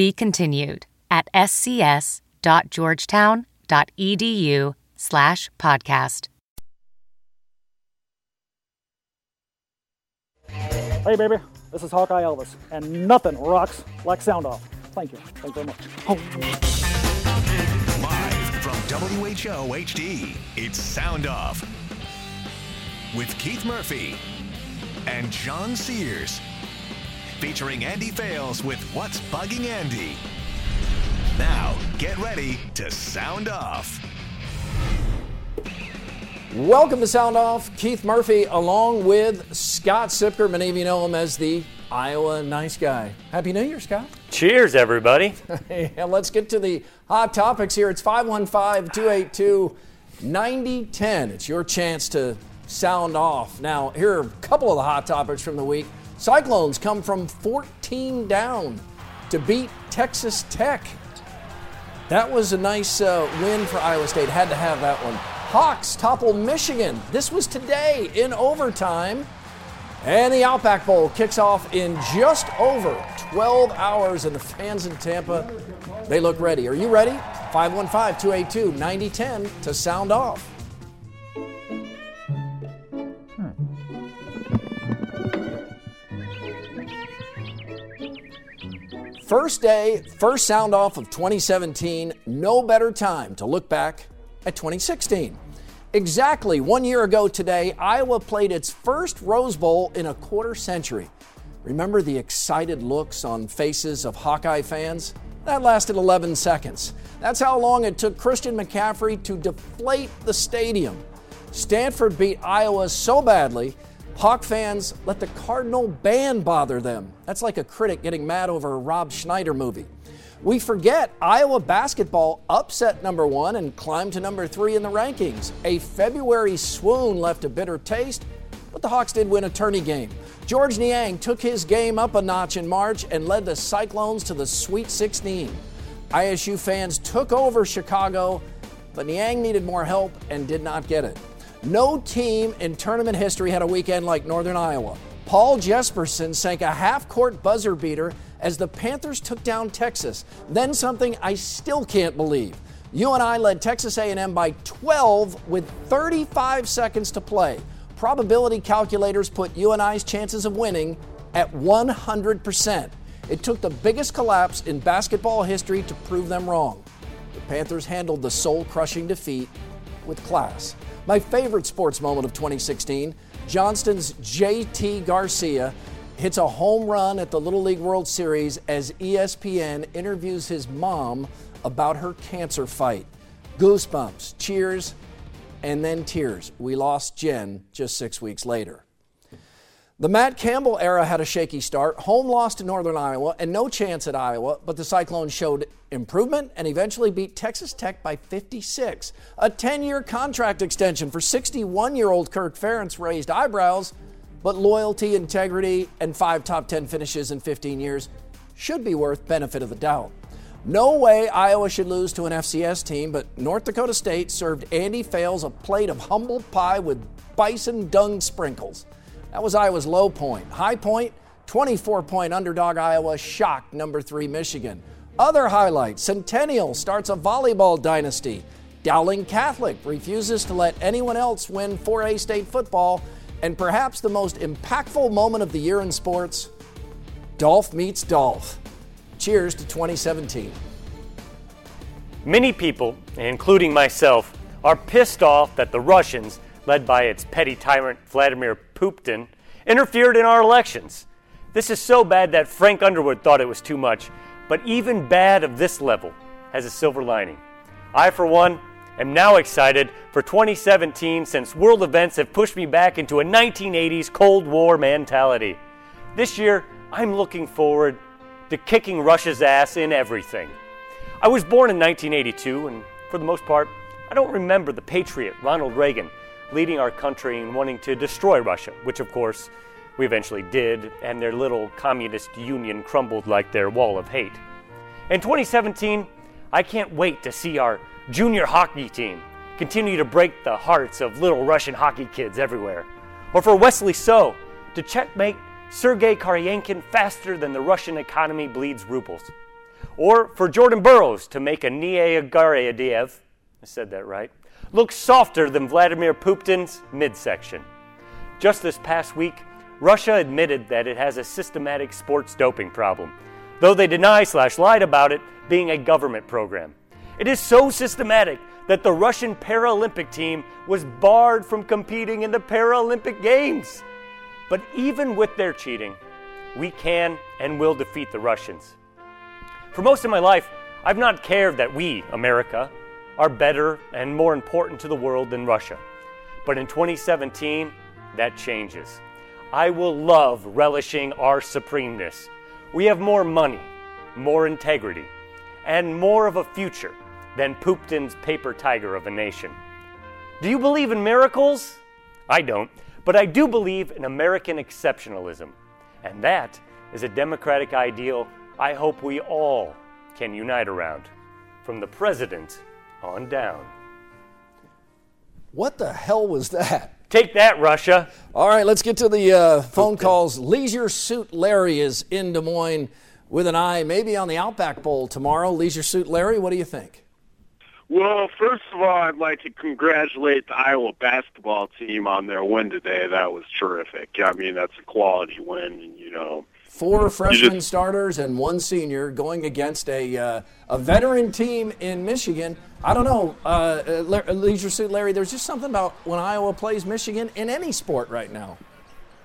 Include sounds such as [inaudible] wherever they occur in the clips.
Be continued at scs.georgetown.edu slash podcast. Hey, baby, this is Hawkeye Elvis, and nothing rocks like sound off. Thank you. Thank you very much. Oh. Live from WHO HD, it's Sound Off with Keith Murphy and John Sears. Featuring Andy Fales with What's Bugging Andy. Now, get ready to sound off. Welcome to Sound Off. Keith Murphy along with Scott Siepker. Many of you know him as the Iowa nice guy. Happy New Year, Scott. Cheers, everybody. [laughs] and let's get to the hot topics here. It's 515 282 9010. It's your chance to sound off. Now, here are a couple of the hot topics from the week. Cyclones come from 14 down to beat Texas Tech. That was a nice uh, win for Iowa State. Had to have that one. Hawks topple Michigan. This was today in overtime. And the Outback Bowl kicks off in just over 12 hours, and the fans in Tampa, they look ready. Are you ready? 515 282 9010 to sound off. First day, first sound off of 2017. No better time to look back at 2016. Exactly one year ago today, Iowa played its first Rose Bowl in a quarter century. Remember the excited looks on faces of Hawkeye fans? That lasted 11 seconds. That's how long it took Christian McCaffrey to deflate the stadium. Stanford beat Iowa so badly Hawk fans let the Cardinal band bother them. That's like a critic getting mad over a Rob Schneider movie. We forget Iowa basketball upset number one and climbed to number three in the rankings. A February swoon left a bitter taste, but the Hawks did win a tourney game. Georges Niang took his game up a notch in March and led the Cyclones to the Sweet 16. ISU fans took over Chicago, but Niang needed more help and did not get it. No team in tournament history had a weekend like Northern Iowa. Paul Jesperson sank a half court buzzer beater as the Panthers took down Texas. Then something I still can't believe. UNI led Texas A&M by 12 with 35 seconds to play. Probability calculators put UNI's chances of winning at 100%. It took the biggest collapse in basketball history to prove them wrong. The Panthers handled the soul-crushing defeat with class. My favorite sports moment of 2016 Johnston's JT Garcia hits a home run at the Little League World Series as ESPN interviews his mom about her cancer fight. Goosebumps, cheers, and then tears. We lost Jen just six weeks later. The Matt Campbell era had a shaky start, home loss to Northern Iowa, and no chance at Iowa, but the Cyclones showed improvement and eventually beat Texas Tech by 56. A 10 year contract extension for 61 year old Kirk Ferentz raised eyebrows, but loyalty, integrity, and five top 10 finishes in 15 years should be worth benefit of the doubt. No way Iowa should lose to an FCS team, but North Dakota State served Andy Fales a plate of humble pie with bison dung sprinkles. That was Iowa's low point. High point, 24 point underdog Iowa shocked number three Michigan. Other highlights Centennial starts a volleyball dynasty. Dowling Catholic refuses to let anyone else win 4A state football. And perhaps the most impactful moment of the year in sports Dolph meets Dolph. Cheers to 2017. Many people, including myself, are pissed off that the Russians, led by its petty tyrant Vladimir Putin, interfered in our elections. This is so bad that Frank Underwood thought it was too much, but even bad of this level has a silver lining. I, for one, am now excited for 2017 since world events have pushed me back into a 1980s Cold War mentality. This year, I'm looking forward to kicking Russia's ass in everything. I was born in 1982, and for the most part, I don't remember the patriot Ronald Reagan leading our country and wanting to destroy Russia, which of course we eventually did, and their little communist union crumbled like their wall of hate. In 2017, I can't wait to see our junior hockey team continue to break the hearts of little Russian hockey kids everywhere. Or for Wesley So to checkmate Sergei Karjakin faster than the Russian economy bleeds rubles. Or for Jordan Burroughs to make a Nia Garayadiev, I said that right, look softer than Vladimir Putin's midsection. Just this past week, Russia admitted that it has a systematic sports doping problem, though they deny slash lied about it being a government program. It is so systematic that the Russian Paralympic team was barred from competing in the Paralympic Games. But even with their cheating, we can and will defeat the Russians. For most of my life, I've not cared that we, America, are better and more important to the world than Russia. But in 2017, that changes. I will love relishing our supremeness. We have more money, more integrity, and more of a future than Putin's paper tiger of a nation. Do you believe in miracles? I don't, but I do believe in American exceptionalism. And that is a democratic ideal I hope we all can unite around, from the president on down. What the hell was that? Take that, Russia. All right, let's get to the uh, phone calls. Leisure Suit Larry is in Des Moines with an eye maybe on the Outback Bowl tomorrow. Leisure Suit Larry, what do you think? Well, first of all, I'd like to congratulate the Iowa basketball team on their win today. That was terrific. I mean, that's a quality win, and you know. Four freshman starters and one senior going against a uh, a veteran team in Michigan. I don't know, uh, uh Leisure Suit Larry. There's just something about when Iowa plays Michigan in any sport right now.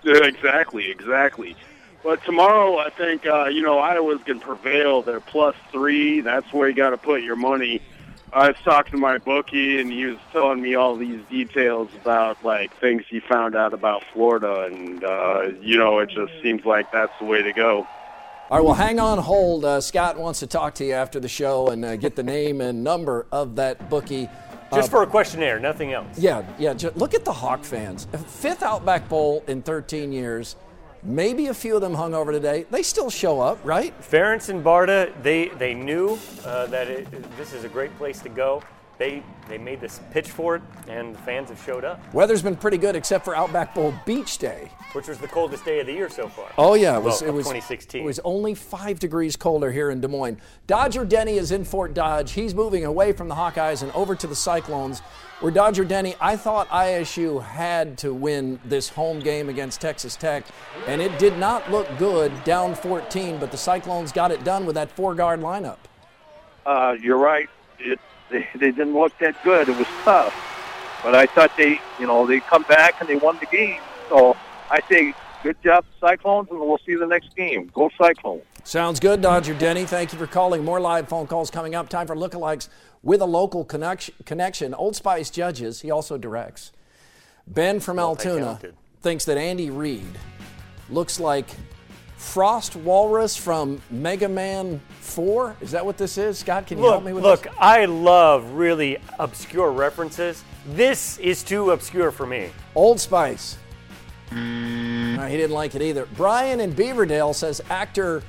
Yeah, exactly, exactly. But tomorrow, I think uh, you know Iowa's going to prevail. They're plus three. That's where you got to put your money. I was talking to my bookie, and he was telling me all these details about like things he found out about Florida, and uh, you know, it just seems like that's the way to go. All right, well, hang on hold. Uh, Scott wants to talk to you after the show and uh, get the name and number of that bookie. Just for a questionnaire, nothing else. Yeah, yeah. look at the Hawk fans. Fifth Outback Bowl in 13 years. Maybe a few of them hung over today. They still show up, right? Ferentz and Barta, they, they knew uh, that it, this is a great place to go they they made this pitch for it, and the fans have showed up. Weather's been pretty good, except for Outback Bowl Beach Day, which was the coldest day of the year so far. Oh yeah, it was. Well, it was 2016. It was only five degrees colder here in Des Moines. Dodger Denny is in Fort Dodge. He's moving away from the Hawkeyes and over to the Cyclones. Where Dodger Denny, I thought ISU had to win this home game against Texas Tech, and it did not look good down 14. But the Cyclones got it done with that four-guard lineup. Uh, you're right. It they, they didn't look that good. It was tough. But I thought they, you know, they come back and they won the game. So I say good job, Cyclones, and we'll see you the next game. Go Cyclones. Sounds good, Dodger Denny. Thank you for calling. More live phone calls coming up. Time for lookalikes with a local connection. Old Spice judges. He also directs. Ben from Altoona thinks that Andy Reid looks like Frost Walrus from Mega Man 4? Is that what this is? Scott, can you look, help me with look, this? Look, I love really obscure references. This is too obscure for me. Old Spice. No, he didn't like it either. Brian in Beaverdale says actor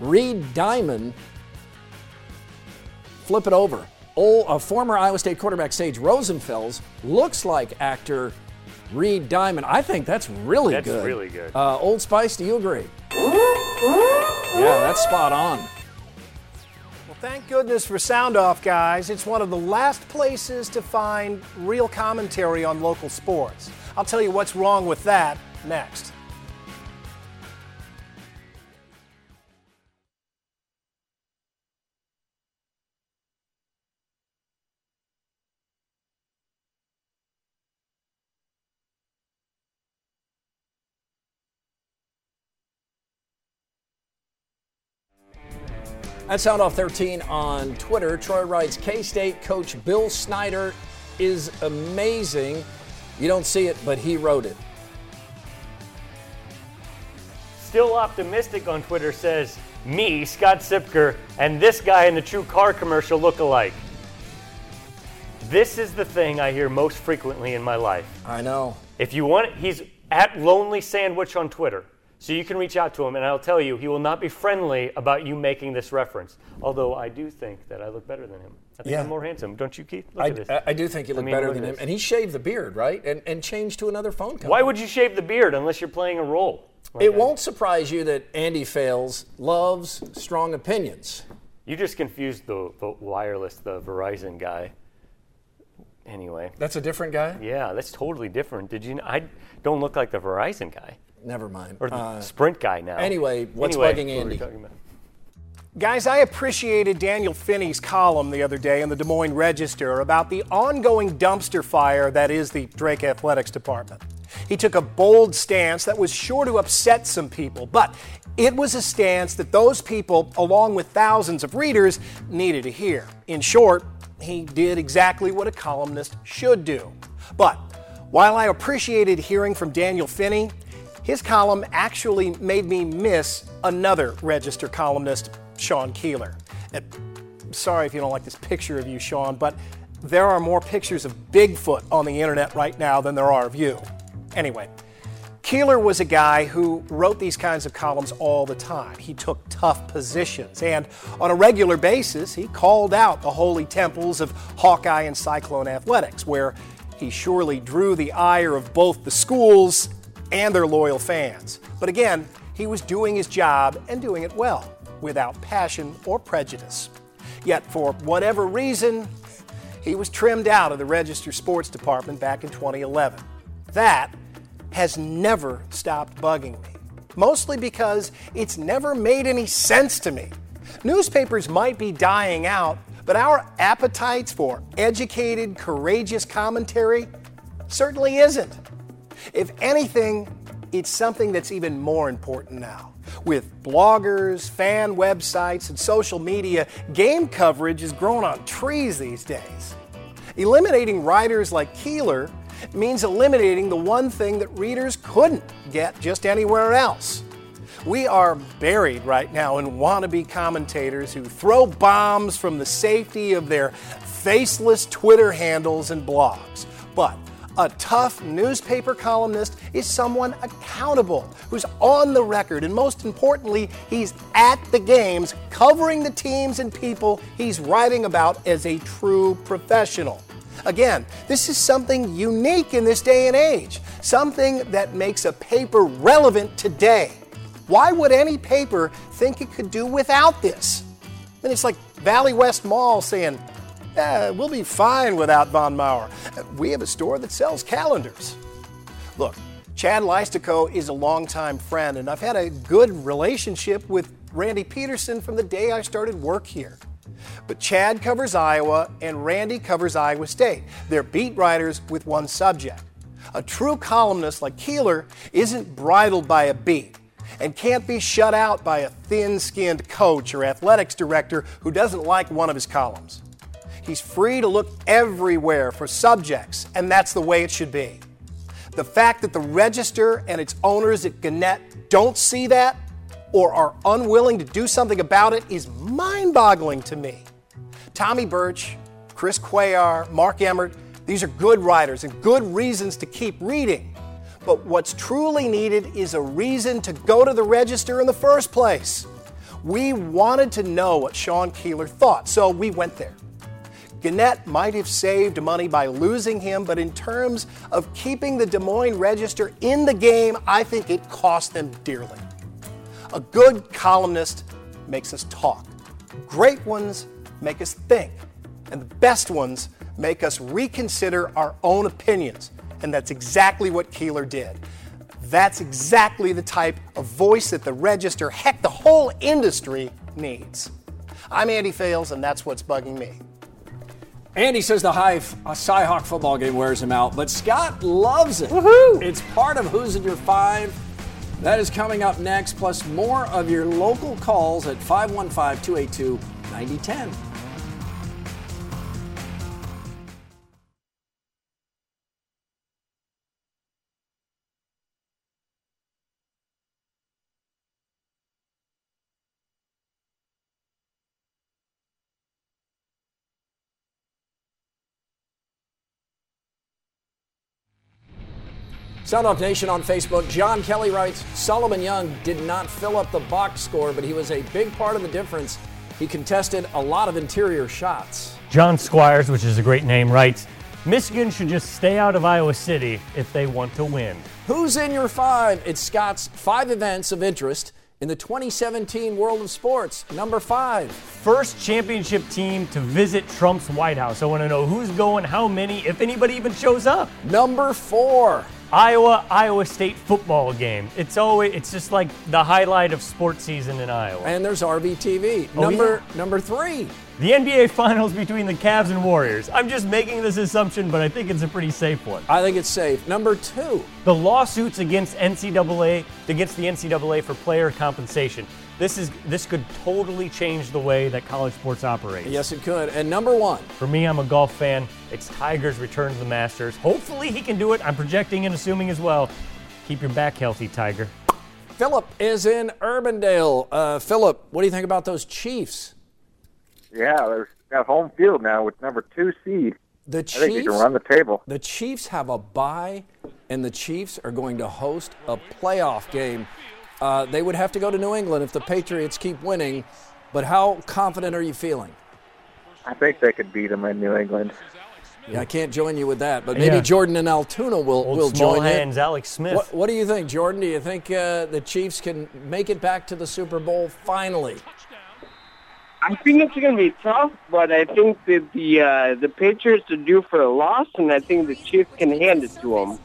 Reed Diamond. Flip it over. Old, a former Iowa State quarterback Sage Rosenfels looks like actor Reed Diamond. I think that's really that's good. That's really good. Uh, Old Spice, do you agree? Yeah, that's spot on. Well, thank goodness for Sound Off, guys. It's one of the last places to find real commentary on local sports. I'll tell you what's wrong with that next. At Sound Off 13 on Twitter, Troy writes K State coach Bill Snyder is amazing. You don't see it, but he wrote it. Still optimistic on Twitter says me, Scott Siepker, and this guy in the True Car commercial look alike. This is the thing I hear most frequently in my life. I know. If you want, he's at Lonely Sandwich on Twitter. So you can reach out to him, and I'll tell you, he will not be friendly about you making this reference. Although I do think that I look better than him. I think Yeah. I'm more handsome, don't you, Keith? Look I, at this. I- I do think you I look mean, better look than him. And he shaved the beard, right? And, and changed to another phone company. Why would you shave the beard unless you're playing a role? Like It I- won't surprise you that Andy Fales loves strong opinions. You just confused the, the wireless, the Verizon guy. Anyway, That's a different guy? yeah, that's totally different. Did you? Know? I don't look like the Verizon guy Never mind. or the Uh, Sprint guy now. anyway, what's Anyway, bugging what were we Andy? talking about? Guys, I appreciated Daniel Finney's column the other day in the Des Moines Register about the ongoing dumpster fire that is the Drake Athletics Department. He took a bold stance that was sure to upset some people, but it was a stance that those people, along with thousands of readers, needed to hear. In short, he did exactly what a columnist should do. But while I appreciated hearing from Daniel Finney, his column actually made me miss another Register columnist, Sean Keeler. Uh, Sorry if you don't like this picture of you, Sean, but there are more pictures of Bigfoot on the internet right now than there are of you. Anyway, Keeler was a guy who wrote these kinds of columns all the time. He took tough positions, and on a regular basis, he called out the holy temples of Hawkeye and Cyclone athletics, where he surely drew the ire of both the schools and their loyal fans. But again, he was doing his job and doing it well, without passion or prejudice. Yet, for whatever reason, he was trimmed out of the Register Sports Department back in 2011. That has never stopped bugging me, mostly because it's never made any sense to me. Newspapers might be dying out, but our appetites for educated, courageous commentary certainly isn't. If anything, it's something that's even more important now. With bloggers, fan websites, and social media, game coverage is growing on trees these days. Eliminating writers like Keeler means eliminating the one thing that readers couldn't get just anywhere else. We are buried right now in wannabe commentators who throw bombs from the safety of their faceless Twitter handles and blogs. But a tough newspaper columnist is someone accountable, who's on the record, and most importantly, he's at the games covering the teams and people he's writing about as a true professional. Again, this is something unique in this day and age, something that makes a paper relevant today. Why would any paper think it could do without this? I mean, it's like Valley West Mall saying, eh, we'll be fine without Von Maur. We have a store that sells calendars. Look, Chad Leistikow is a longtime friend, and I've had a good relationship with Randy Peterson from the day I started work here. But Chad covers Iowa and Randy covers Iowa State. They're beat writers with one subject. A true columnist like Keeler isn't bridled by a beat and can't be shut out by a thin skinned coach or athletics director who doesn't like one of his columns. He's free to look everywhere for subjects, and that's the way it should be. The fact that the Register and its owners at Gannett don't see that or are unwilling to do something about it is mind boggling to me. Tommy Birch, Chris Cuellar, Mark Emmert, these are good writers and good reasons to keep reading. But what's truly needed is a reason to go to the Register in the first place. We wanted to know what Sean Keeler thought, so we went there. Gannett might have saved money by losing him, but in terms of keeping the Des Moines Register in the game, I think it cost them dearly. A good columnist makes us talk. Great ones make us think. And the best ones make us reconsider our own opinions. And that's exactly what Keeler did. That's exactly the type of voice that the Register, heck, the whole industry needs. I'm Andy Fales, and that's what's bugging me. Andy says the high a Cyhawk uh, football game wears him out, but Scott loves it. Woohoo! It's part of Who's in Your Five. That is coming up next, plus more of your local calls at 515 282 9010. Sound Off Nation on Facebook. John Kelly writes Solomon Young did not fill up the box score, but he was a big part of the difference. He contested a lot of interior shots. John Squires, which is a great name, writes Michigan should just stay out of Iowa City if they want to win. Who's in your five? It's Scott's five events of interest in the 2017 world of sports. Number five. First championship team to visit Trump's White House. I want to know who's going, how many, if anybody even shows up. Number four. Iowa Iowa State football game. It's always it's just like the highlight of sports season in Iowa. And there's RBTV. Oh, number number three. The NBA Finals between the Cavs and Warriors. I'm just making this assumption, but I think it's a pretty safe one. I think it's safe. Number two. The lawsuits against NCAA against the NCAA for player compensation. This is this could totally change the way that college sports operates. Yes, it could. And number one. For me, I'm a golf fan. It's Tiger's return to the Masters. Hopefully, he can do it. I'm projecting and assuming as well. Keep your back healthy, Tiger. Philip is in Urbandale. Uh, Philip, what do you think about those Chiefs? Yeah, they've got home field now with number two seed. The I Chiefs. think they can run the table. The Chiefs have a bye, and the Chiefs are going to host a playoff game. Uh, they would have to go to New England if the Patriots keep winning. But how confident are you feeling? I think they could beat them in New England. Yeah, I can't join you with that, but maybe Yeah. Jordan and Altoona will, Old will small join hands, you. Alex Smith. What, what do you think, Jordan? Do you think uh, the Chiefs can make it back to the Super Bowl finally? I think it's going to be tough, but I think that the uh, the Patriots are due for a loss, and I think the Chiefs can hand it to them.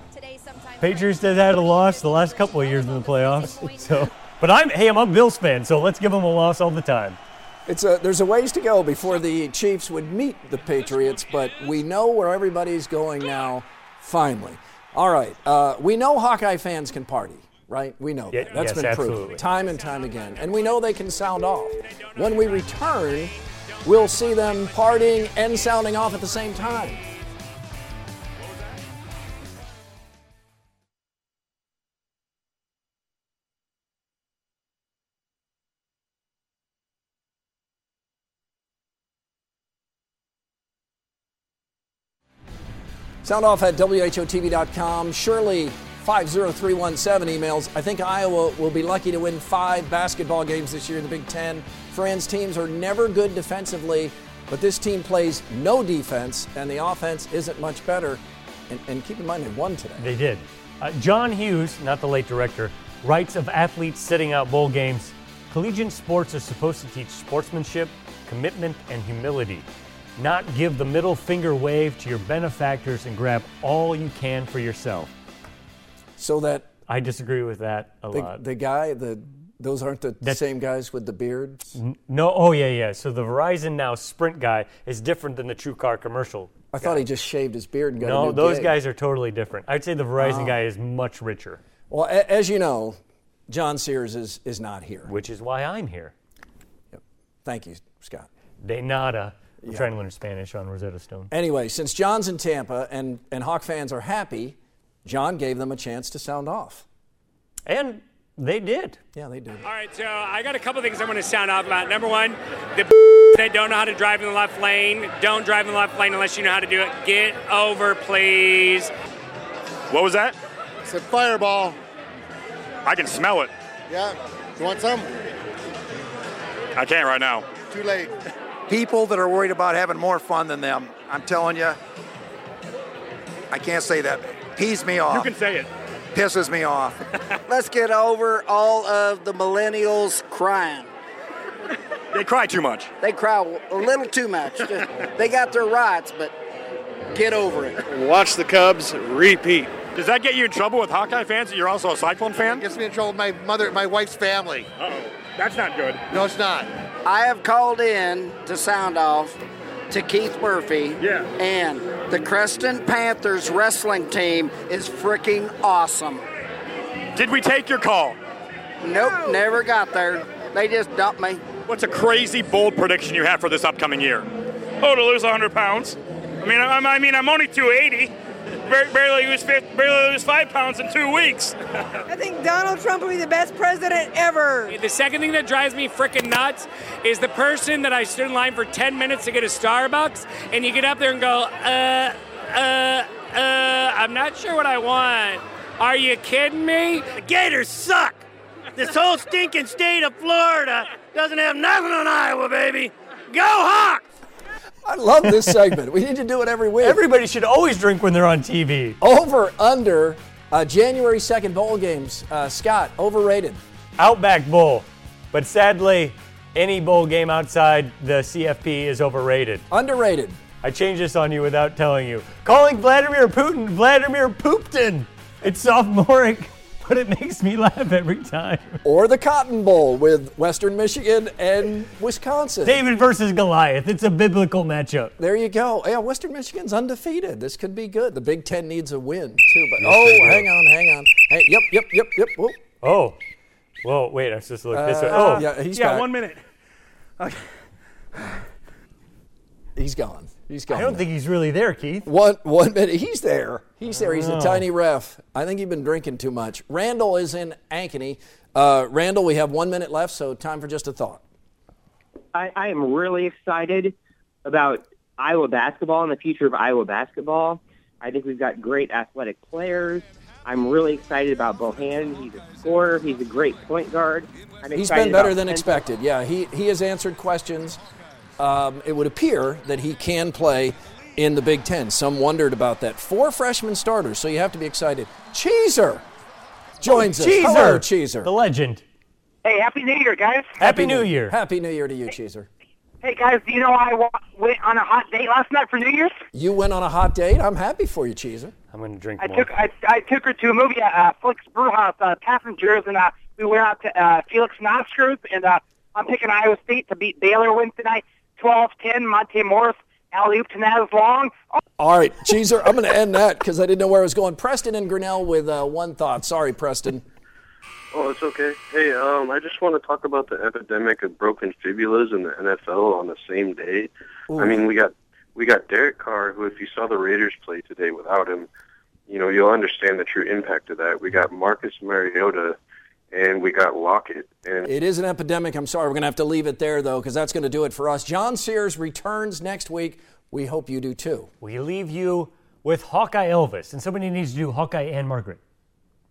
Patriots has had a loss the last couple of years in the playoffs. [laughs] So, but I'm hey, I'm a Bills fan, so let's give them a loss all the time. It's a, there's a ways to go before the Chiefs would meet the Patriots, but we know where everybody's going now, finally. All right. Uh, we know Hawkeye fans can party, right? We know Yeah, that. That's yes, been absolutely. proven time and time again. And we know they can sound off. When we return, we'll see them partying and sounding off at the same time. Sound off at WHOTV.com. Shirley 50317 emails. I think Iowa will be lucky to win five basketball games this year in the Big Ten. Fran's, teams are never good defensively, but this team plays no defense, and the offense isn't much better. And, and keep in mind, they won today. They did. Uh, John Hughes, not the late director, writes of athletes sitting out bowl games. Collegiate sports are supposed to teach sportsmanship, commitment, and humility. Not give the middle finger wave to your benefactors and grab all you can for yourself. So that I disagree with that a the, lot. the guy, the those aren't the That's- same guys with the beards. no, oh yeah, yeah. So the Verizon Now Sprint guy is different than the True Car commercial. I thought he just shaved his beard and got a No, new those gig. guys are totally different. I'd say the Verizon Oh. guy is much richer, Well, a, as you know, John Sears is is not here. which is why I'm here. Yep. Thank you, Scott. De nada. I'm Yeah. trying to learn Spanish on Rosetta Stone. Anyway, since John's in Tampa and, and Hawk fans are happy, John gave them a chance to sound off. And they did. Yeah, they did. All right, so I got a couple things I want to sound off about. Number one, the [laughs] that don't know how to drive in the left lane, don't drive in the left lane unless you know how to do it. Get over, please. What was that? It's a fireball. I can smell it. Yeah. You want some? I can't right now. Too late. [laughs] people that are worried about having more fun than them. I'm telling you, I can't say that. Pees me off. You can say it. Pisses me off. [laughs] Let's get over all of the millennials crying. They cry too much. They cry a little too much. [laughs] They got their rights, but get over it. Watch the Cubs repeat. Does that get you in trouble with Hawkeye fans that you're also a Cyclone fan? It Gets me in trouble with my mother, my wife's family. Uh-oh. That's not good. No, it's not. I have called in to sound off to Keith Murphy. Yeah. And the Creston Panthers wrestling team is freaking awesome. Did we take your call? Nope, never got there. They just dumped me. What's a crazy bold prediction you have for this upcoming year? Oh, to lose 100 pounds. I mean, I'm, I mean, I'm only 280. Bar- Barely lose, fif- barely lose five pounds in two weeks. I think Donald Trump will be the best president ever. The second thing that drives me freaking nuts is the person that I stood in line for 10 minutes to get a Starbucks, and you get up there and go, uh, uh, uh, I'm not sure what I want. Are you kidding me? The Gators suck. This whole stinking state of Florida doesn't have nothing on Iowa, baby. Go Hawks! I love this segment. We need to do it every week. Everybody should always drink when they're on TV. Over, under, uh, January 2nd bowl games. Uh, Scott, overrated. Outback Bowl. But sadly, any bowl game outside the CFP is overrated. Underrated. I changed this on you without telling you. Calling Vladimir Putin Vladimir Poopton. It's sophomoric, but it makes me laugh every time. Or the Cotton Bowl with Western Michigan and Wisconsin. David versus Goliath. It's a biblical matchup. There you go. Yeah, Western Michigan's undefeated. This could be good. The Big Ten needs a win too. But Yes, oh, hang on, hang on. Hey, yep, yep, yep, yep. Whoa. Oh. Whoa, wait, I'm supposed to look this way. Uh, Oh, yeah, he's yeah, back. one minute. Okay. [sighs] He's gone. He's gone. I don't think he's really there, Keith. One one minute. He's there. He's there. He's a Oh. tiny ref. I think you've been drinking too much. Randall is in Ankeny. Uh, Randall, we have one minute left, so time for just a thought. I, I am really excited about Iowa basketball and the future of Iowa basketball. I think we've got great athletic players. I'm really excited about Bohannon. He's a scorer. He's a great point guard. I'm He's excited been better than expected. Yeah, he, he has answered questions. Um, it would appear that he can play in the Big Ten. Some wondered about that. Four freshman starters, so you have to be excited. Cheeser joins us. Cheeser. Hello, Cheeser. The legend. Hey, Happy New Year, guys. Happy New Year. Happy New Year to you, Cheeser. Hey, guys, do you know I went on a hot date last night for New Year's? You went on a hot date. I'm happy for you, Cheeser. I'm going to drink I more. took I, I took her to a movie at uh, Flix Brewhouse, uh, Passengers, and uh, we went out to uh, Felix Knox Group, and uh, I'm picking Iowa State to beat Baylor Wednesday night, 12-10, Monte Morris, alley-oop to Naz Long. Oh, All right, Cheeser, I'm going to end that because I didn't know where I was going. Preston and Grinnell with uh, one thought. Sorry, Preston. Oh, it's okay. Hey, um, I just want to talk about the epidemic of broken fibulas in the NFL on the same day. Ooh. I mean, we got we got Derek Carr, who, if you saw the Raiders play today without him, you know, you'll understand the true impact of that. We got Marcus Mariota, and we got Lockett, and It is an epidemic. I'm sorry. We're going to have to leave it there, though, because that's going to do it for us. John Sears returns next week. We hope you do too. We leave you with Hawkeye Elvis, and somebody needs to do Hawkeye and Margaret.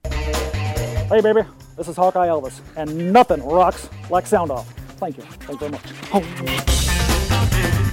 Hey, baby, this is Hawkeye Elvis, and nothing rocks like sound off. Thank you. Thank you very much. Oh.